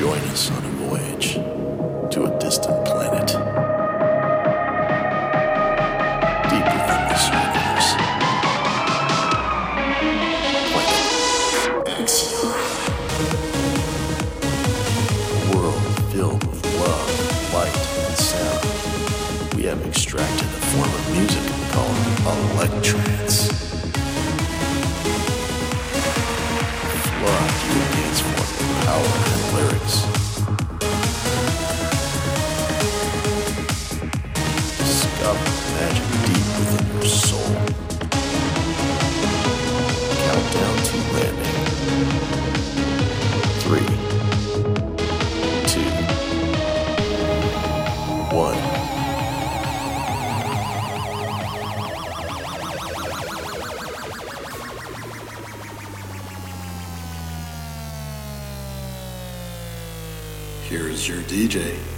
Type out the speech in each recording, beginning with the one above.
Join us on a voyage to a distant planet. Deep within this universe. World filled with love, light, and sound. We have extracted a form of music called electrance. DJ,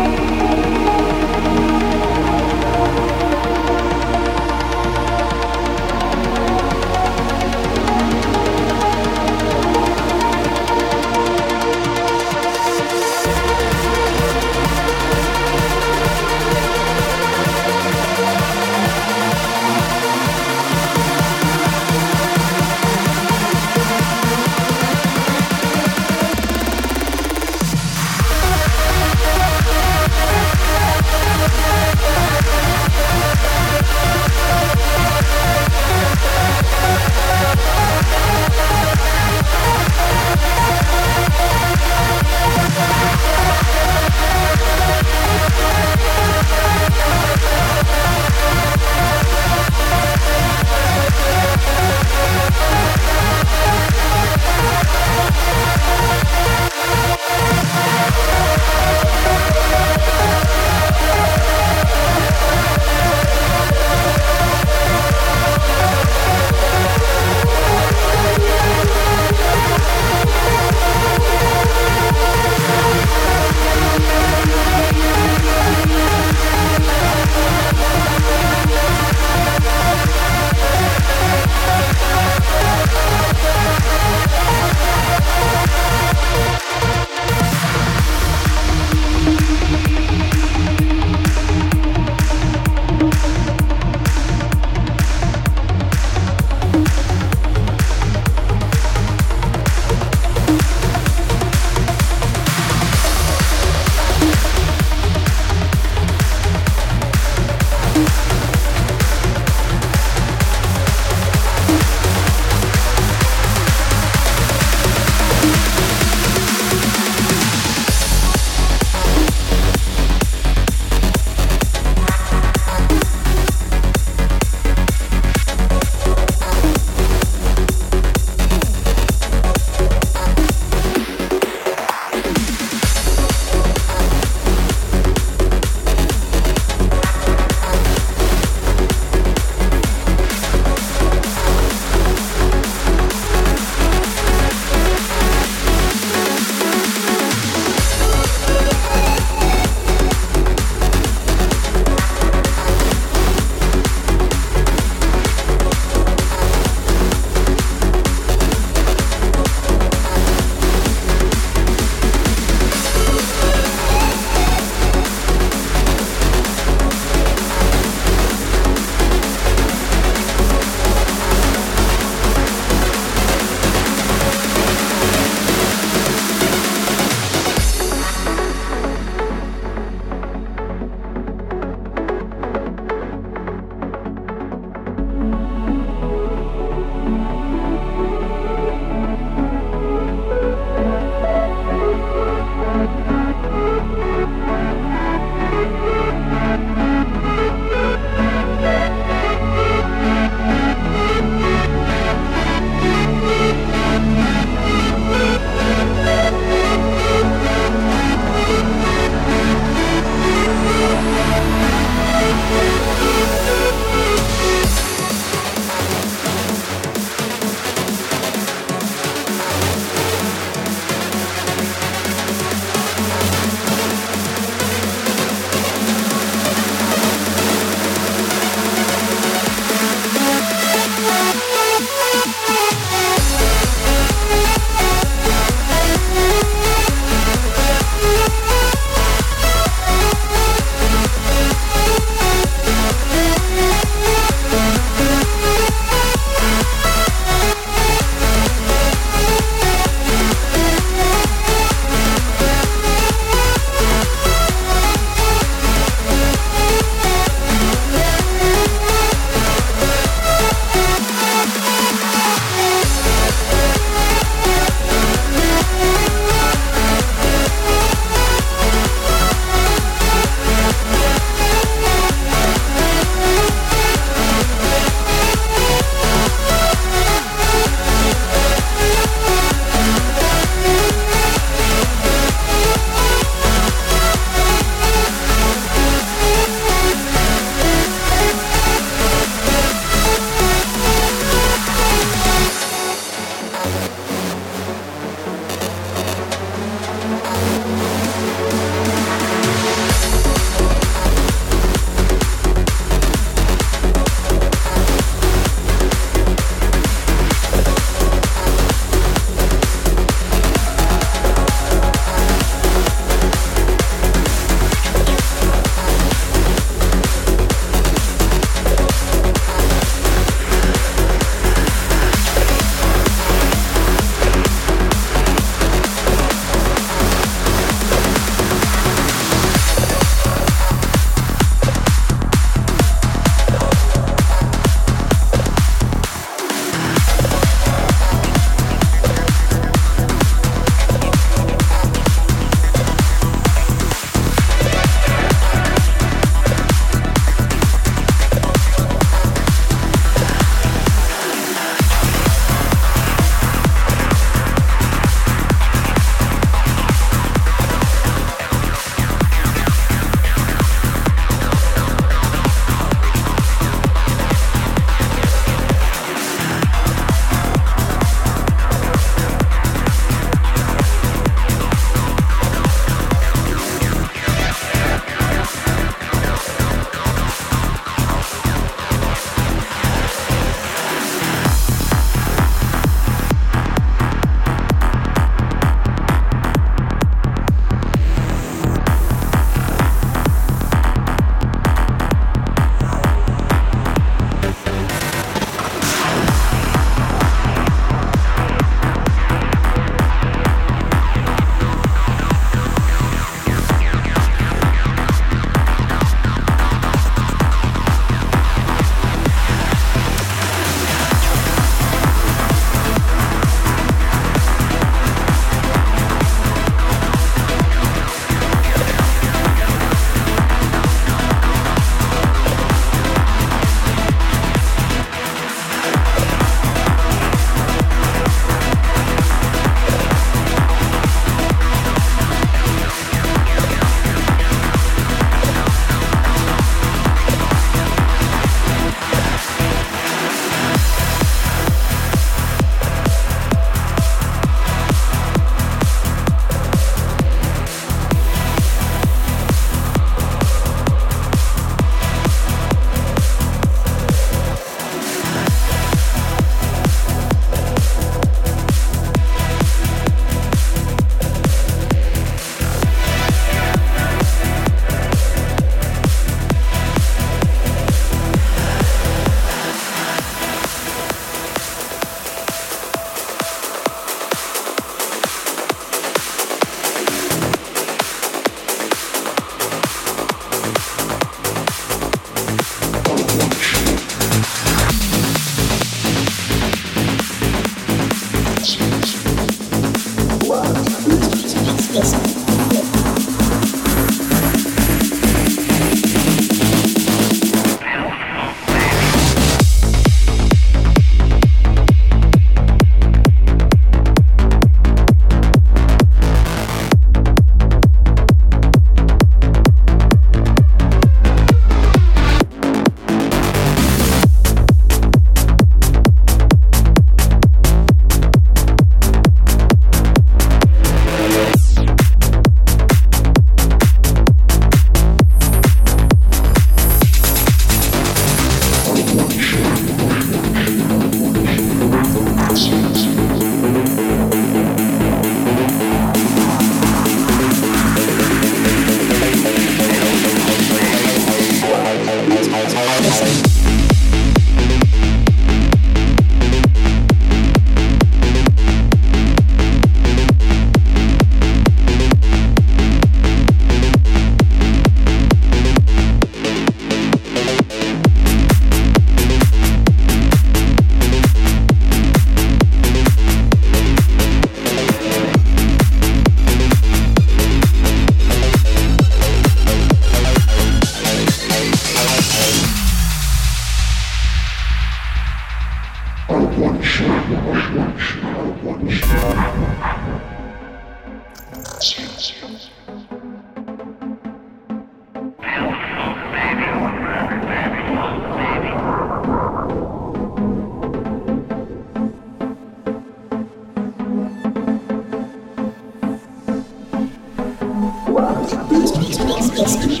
Escribe